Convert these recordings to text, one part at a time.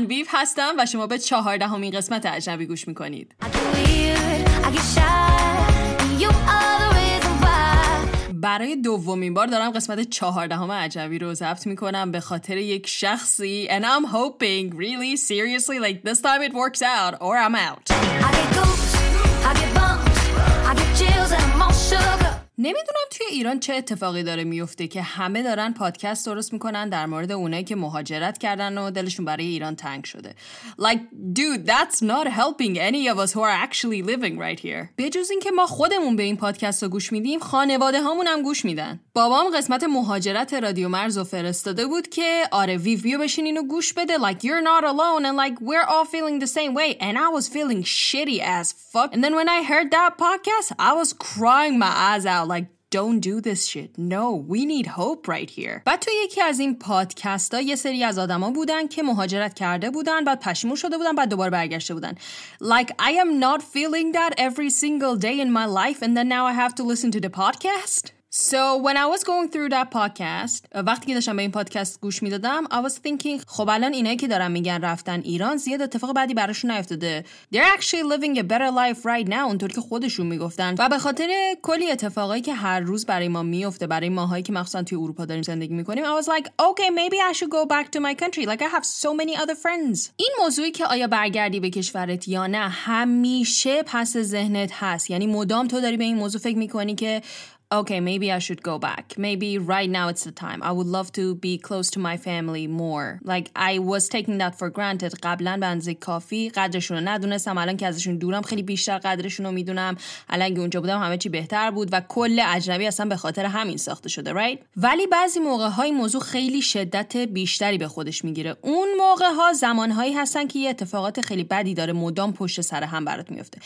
من ویو هستم و شما به چهاردهمین قسمت اجنبی گوش می‌کنید. برای دومین بار دارم قسمت چهاردهم اجنبی رو ضبط می‌کنم به خاطر یک شخصی and I'm hoping really seriously like this time it works out or I'm out. نمی‌دونم توی ایران چه اتفاقی داره میفته که همه دارن پادکست درست می‌کنن در مورد اونایی که مهاجرت کردن و دلشون برای ایران تنگ شده. Like, dude, that's not helping any of us who are actually living right here. به جز اینکه ما خودمون به این پادکست رو گوش میدیم، خانواده هامون هم گوش میدن. بابام قسمت مهاجرت رادیو مرز رو فرستاده بود که آره ویو بشینین و گوش بده like you're not alone and like we're all feeling the same way and I was feeling shitty as fuck and then when I heard that podcast I was crying my eyes out like don't do this shit. No, we need hope right here. بعد تو یکی از این پادکست ها یه سری از آدما بودن که مهاجرت کرده بودن بعد پشیمون شده بودن بعد دوباره برگشته بودن. Like I am not feeling that every single day in my life and then now I have to listen to the podcast. So when I was going through that podcast وقتی که داشتم به این پادکست گوش می‌دادم I was thinking خب الان اینایی که دارن میگن رفتن ایران زیاد اتفاق بعدی براشون نیفتاده. They're actually living a better life right now اونطور که خودشون می‌گفتن. و به خاطر کلی اتفاقایی که هر روز برای ما میفته برای ماهایی که مخصوصا توی اروپا داریم زندگی می‌کنیم I was like okay maybe I should go back to my country. Like I have so many other friends. این موضوعی که آیا برگردی به کشورت یا نه همیشه پس ذهنت هست. یعنی مدام تو داری به این موضوع فکر می‌کنی که okay, maybe I should go back. Maybe right now it's the time. I would love to be close to my family more. Like I was taking that for granted. قبلا به اندازه کافی قدرشون رو ندونستم. الان که ازشون دورم خیلی بیشتر قدرشون رو می‌دونم. الان که اونجا بودم همه چی بهتر بود و کل اجنبی اصلا به خاطر همین ساخته شده right ولی بعضی موقع های موضوع خیلی شدت بیشتری به خودش می‌گیره اون موقع ها زمان هایی هستن که یه اتفاقات خیلی بدی داره مدام پشت سر هم برات میفته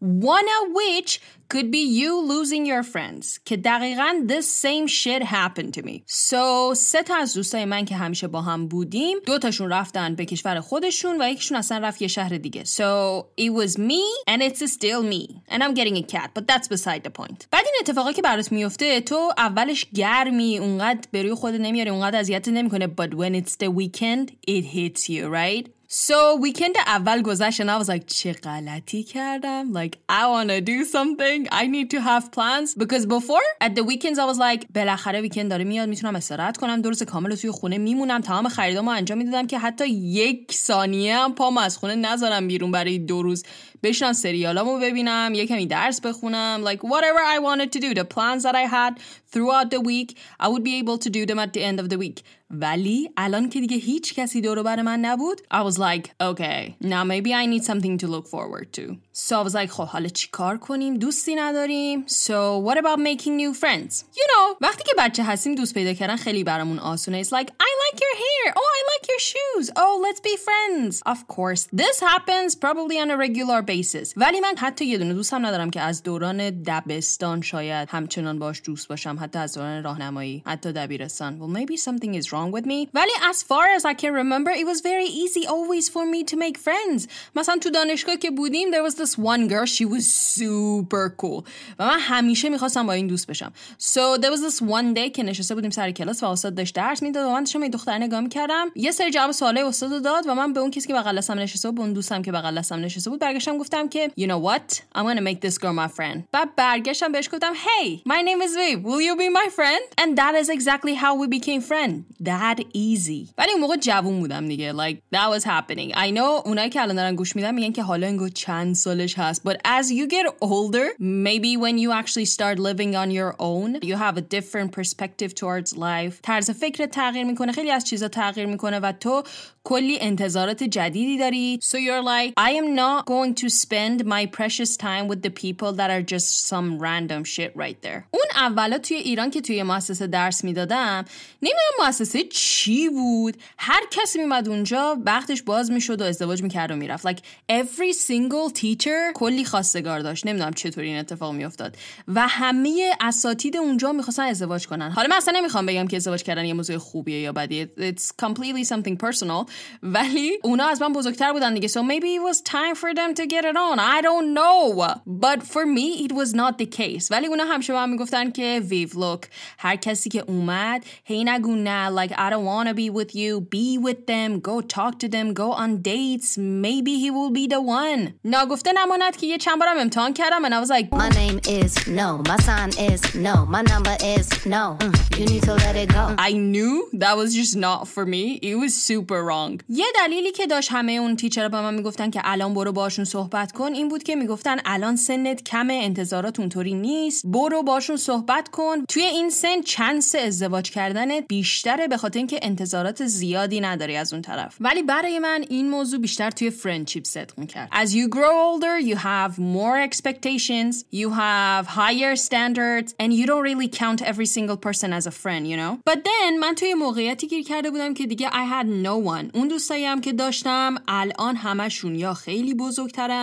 one of which could be you losing your friends که دقیقا the same shit happened to me so سه تا از دوستای من که همیشه با هم بودیم دو تاشون رفتن به کشور خودشون و یکیشون اصلا رفت یه شهر دیگه so it was me and it's still me and I'm getting a cat but that's beside the point بعد این اتفاقی که برات میفته تو اولش گرمی اونقدر به روی خودت نمیاری اونقدر اذیت نمیکنه but when it's the weekend it hits you right So weekend اول گذشت and I was like چه غلطی کردم. Like I wanna do something. I need to have plans. Because before at the weekends I was like بالاخره ویکند داره میاد می‌تونم استراحت کنم دو روز کامل توی خونه میمونم تمام خریدامو انجام می‌دادم که حتی یک ثانیه هم پام از خونه نذارم بیرون برای دو روز. بشنم سریالامو ببینم یه کمی درس بخونم like whatever I wanted to do the plans that I had throughout the week I would be able to do them at the end of the week ولی الان که دیگه هیچ کسی دور بر من نبود I was like okay now maybe I need something to look forward to so I was like خب حالا چی کار کنیم دوستی نداریم so what about making new friends you know وقتی که بچه هستیم دوست پیدا کردن خیلی برامون آسونه it's like I like your hair oh I like your shoes oh let's be friends of course this happens probably on a regular basis. ولی من حتی یه دونه دوستم ندارم که از دوران دبستان شاید همچنان باش دوست باشم حتی از دوران راهنمایی حتی دبیرستان. Well maybe something is wrong with me. ولی as far as I can remember it was very easy always for me to make friends. مثلا تو دانشگاه که بودیم there was this one girl. She was super cool. و من همیشه می‌خواستم با این دوست بشم. So there was this one day که نشسته بودیم سر کلاس و استاد داشت درس می‌داد و من داشتم این دختر نگاه می‌کردم. یه سری جواب سوالای استاد داد و من به اون کسی که بغل دستم نشسته بود به اون دوستم که بغل دستم نشسته بود برگشتم گفتم که you know what I'm gonna make this girl my friend بعد برگشتم بهش گفتم hey my name is Viv will you be my friend and that is exactly how we became friends that easy ولی اون موقع جوون بودم دیگه like that was happening I know اونایی که الان دارن گوش میدن میگن که حالا انگار چند سالش هست but as you get older maybe when you actually start living on your own you have a different perspective towards life طرز فکر تغییر میکنه خیلی از چیزا تغییر میکنه و تو کلی انتظارات جدیدی داری so you're like I am not going to spend my precious time with the people that are just some random shit right there. اون اولا توی ایران که توی مؤسسه درس می‌دادم نمی‌دونم مؤسسه چی بود. هر کسی میمد اونجا وقتش باز می‌شد و ازدواج می‌کرد و می‌رفت. Like every single teacher کلی خواستگار داشت. نمی‌دونم چطور این اتفاق میافتاد. و همه اساتید اونجا می‌خواستن ازدواج کنن. حالا من اصلا نمی‌خوام بگم که ازدواج کردن یه موضوع خوبیه یا بدیه. It's completely something personal. ولی اونا از من بزرگتر بودن دیگه. So maybe it was time for them to get get it on I don't know but for me it was not the case ولی اونا همیشه به من میگفتن که ویو look هر کسی که اومد هی نگو نه like I don't wanna be with you be with them go talk to them go on dates maybe he will be the one ناگفته نماند که یه چند بارم امتحان کردم and I was like My name is no my sign is no my number is no mm, you need to let it go I knew that was just not for me it was super wrong یه دلیلی که داشت همه اون تیچر به من میگفتن که الان برو باشون صحبت کن این بود که می‌گفتن الان سنت کمه انتظارات اونطوری نیست. برو باشون صحبت کن. توی این سن chance ازدواج کردن بیشتره به خاطر اینکه انتظارات زیادی نداری از اون طرف. ولی برای من این موضوع بیشتر توی friendship صدق می‌کرد. As you grow older you have more expectations you have higher standards and you don't really count every single person as a friend you know? But then من توی موقعیتی گیر کرده بودم که دیگه I had no one. اون دوستایی هم که داشتم الان همشون یا خیلی بزرگترن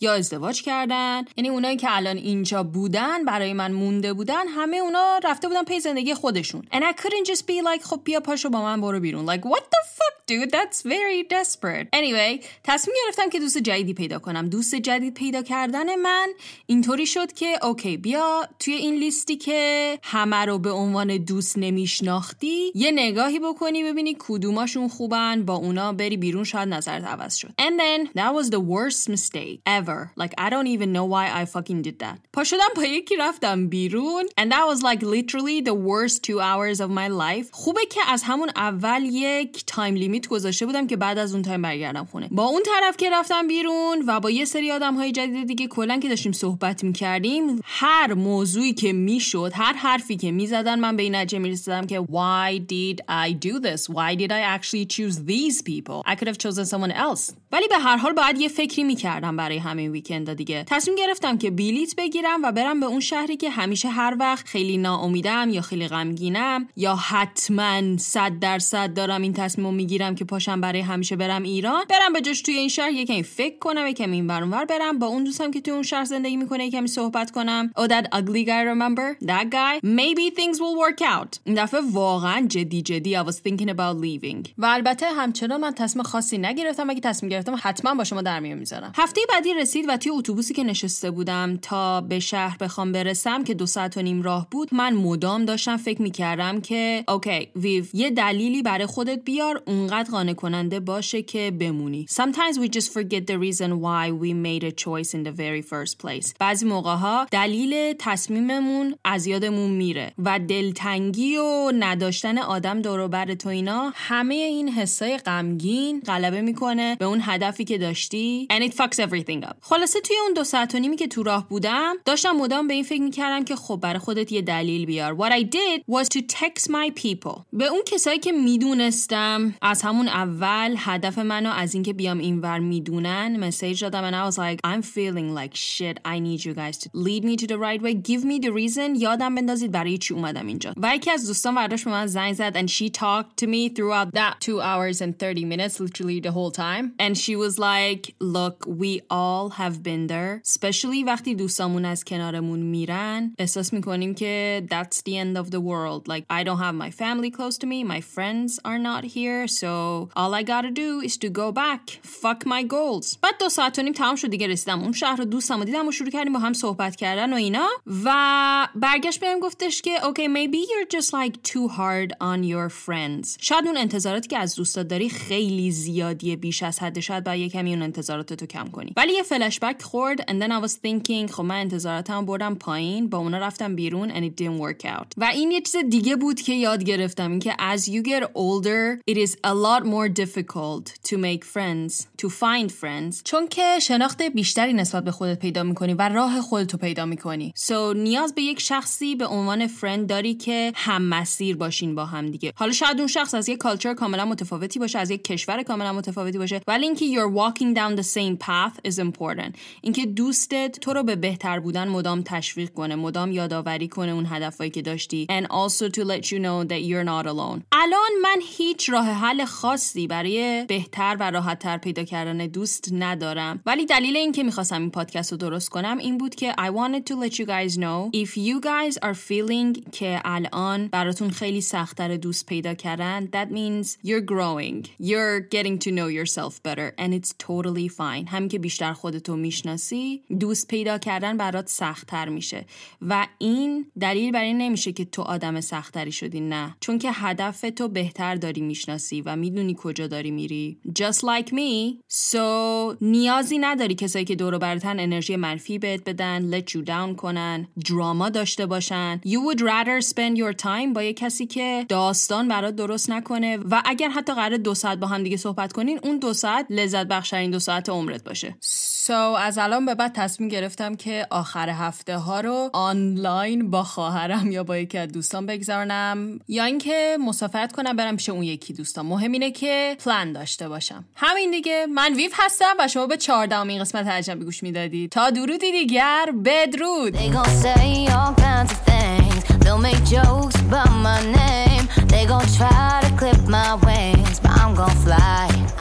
یا ازدواج کردن. یعنی اونایی که الان اینجا بودن برای من مونده بودن همه اونا رفته بودن پی زندگی خودشون. And I couldn't just be like خب بیا پاشو با من برو بیرون. Like what the dude that's very desperate. Anyway تصمیم گرفتم که دوست جدیدی پیدا کنم. دوست جدید پیدا کردن من اینطوری شد که okay بیا توی این لیستی که همه رو به عنوان دوست نمیشناختی یه نگاهی بکنی ببینی کدوماشون خوبن با اونا بری بیرون شاید نظرت عوض شد. And then that was the worst mistake ever. Like I don't even know why I fucking did that. پا شدم با یکی رفتم بیرون. And that was like literally the worst two hours of my life. خوبه که از همون اول یک time limit گذاشته بودم که بعد از اون time برگردم خونه. با اون طرف که رفتم بیرون و با یه سری آدم های جدید دیگه کلا که داشتیم صحبت می‌کردیم هر موضوعی که می‌شد هر حرفی که می‌زدن من به این نتیجه می‌رسیدم که why did I do this? Why did I actually choose these people? I could have chosen someone else. ولی به هر حال باید یه فکری می‌کردم برای همین ویکند دیگه. تصمیم گرفتم که بیلیت بگیرم و برم به اون شهری که همیشه هر وقت خیلی ناامیدم یا خیلی غمگینم یا حتما صد درصد دارم این تصمیم می‌گیرم که پاشم برای همیشه برم ایران برم به جاش توی این شهر یکمی فکر کنم یکمی این ور برم. با اون دوستم که توی اون شهر زندگی می‌کنه یکمی صحبت کنم. Oh that ugly guy remember? That guy? Maybe things will work out. این دفعه واقعا جدی جدی I was thinking about leaving. و البته همچنان من تصمیم خاصی نگرفتم. اگه تصمیم گرفتم حتما با شما در میون می‌ذارم. هفته بعدی رسید و توی اتوبوسی که نشسته بودم تا به شهر بخوام برسم که دو ساعت و نیم راه بود من مدام داشتم فکر می‌کردم که اوکی ویو یه دلیلی برای خودت بیار. اونقدر قانع کننده باشه که بمونی. Sometimes we just forget the reason why we made a choice in the very first place. بعضی موقع ها دلیل تصمیممون از یادمون میره و دلتنگی و نداشتن آدم دور بر تو اینا همه این حسای غمگین غلبه می‌کنه به اون هدفی که داشتی. And it fucks everything up. خلاصه توی اون دو ساعت و نیمی که تو راه بودم داشتم مدام به این فکر می‌کردم که خب برای خودت یه دلیل بیار. What I did was to text my people. به اون کسایی که می‌دونستم از همون اول هدف منو از اینکه بیام اینور میدونن مسیج دادم and I was like I'm feeling like shit I need you guys to lead me to the right way give me the reason یادم بندازید برای چی اومدم اینجا و یکی از دوستان برداشت به من زنگ زد and she talked to me throughout that two hours and 30 minutes literally the whole time and she was like look we all have been there especially وقتی دوستامون از کنارمون میرن احساس میکنیم که that's the end of the world like I don't have my family close to me my friends are not here so all I gotta do is to go back. Fuck my goals. بعد دو ساعت و نیم تمام شد دیگه رسیدم. اون شهر رو دوستم و دیدم و شروع کردیم با هم صحبت کردن و اینا. و برگشت بهم گفتش که okay maybe you're just like too hard on your friends. شاید اون انتظاراتی که از دوستات داری خیلی زیادیه بیش از حد. شاید باید یه کمی اون انتظارات تو کم کنی. ولی یه فلش بک خورد and then I was thinking خب من انتظاراتم بردم پایین با اونا رفتم بیرون and it didn't work out. و این یه چیز دیگه بود که یاد گرفتم اینکه as you get older it is a lot more difficult to make friends to find friends چون که شناخت بیشتری نسبت به خودت پیدا می‌کنی و راه خودتو پیدا می‌کنی. So نیاز به یک شخصی به عنوان فرند داری که هم مسیر باشین با هم دیگه. حالا شاید اون شخص از یک کالچر کاملا متفاوتی باشه از یک کشور کاملا متفاوتی باشه ولی اینکه you're walking down the same path is important. اینکه دوستت تو رو به بهتر بودن مدام تشویق کنه مدام یادآوری کنه اون هدفایی که داشتی. And also to let you know that you're not alone. الان من هیچ راه حل خاصی برای بهتر و راحتتر پیدا کردن دوست ندارم. ولی دلیل اینکه می‌خواستم این پادکست رو درست کنم این بود که I wanted to let you guys know if you guys are feeling که الان براتون خیلی سختتر دوست پیدا کردن that means you're growing. You're getting to know yourself better and it's totally fine. همین که بیشتر خودتو می‌شناسی دوست پیدا کردن برات سختتر میشه. و این دلیل بر این نمیشه که تو آدم سختتری شدی نه. چون که هدف تو بهتر داری می‌شناسی و می‌دونی کجا داری میری. Just like me. So نیازی نداری کسایی که دورو براتن انرژی منفی بهت بدن let you down کنن دراما داشته باشن. You would rather spend your time با یه کسی که داستان برات درست نکنه و اگر حتی قرار دو ساعت با هم دیگه صحبت کنین اون دو ساعت لذت بخشترین دو ساعت عمرت باشه. So از الان به بعد تصمیم گرفتم که آخر هفته ها رو آنلاین با خواهرم یا با یکی از دوستان بگذارنم یا اینکه مسافرت کنم برم پیش اون یکی دوستان. مهم اینه که پلان داشته باشم همین دیگه من ویف هستم و شما به چهاردهمین قسمت اجنبی گوش می‌دادید تا درودی دیگر بدرود. They gon' try to clip my wings, but I'm gon' fly.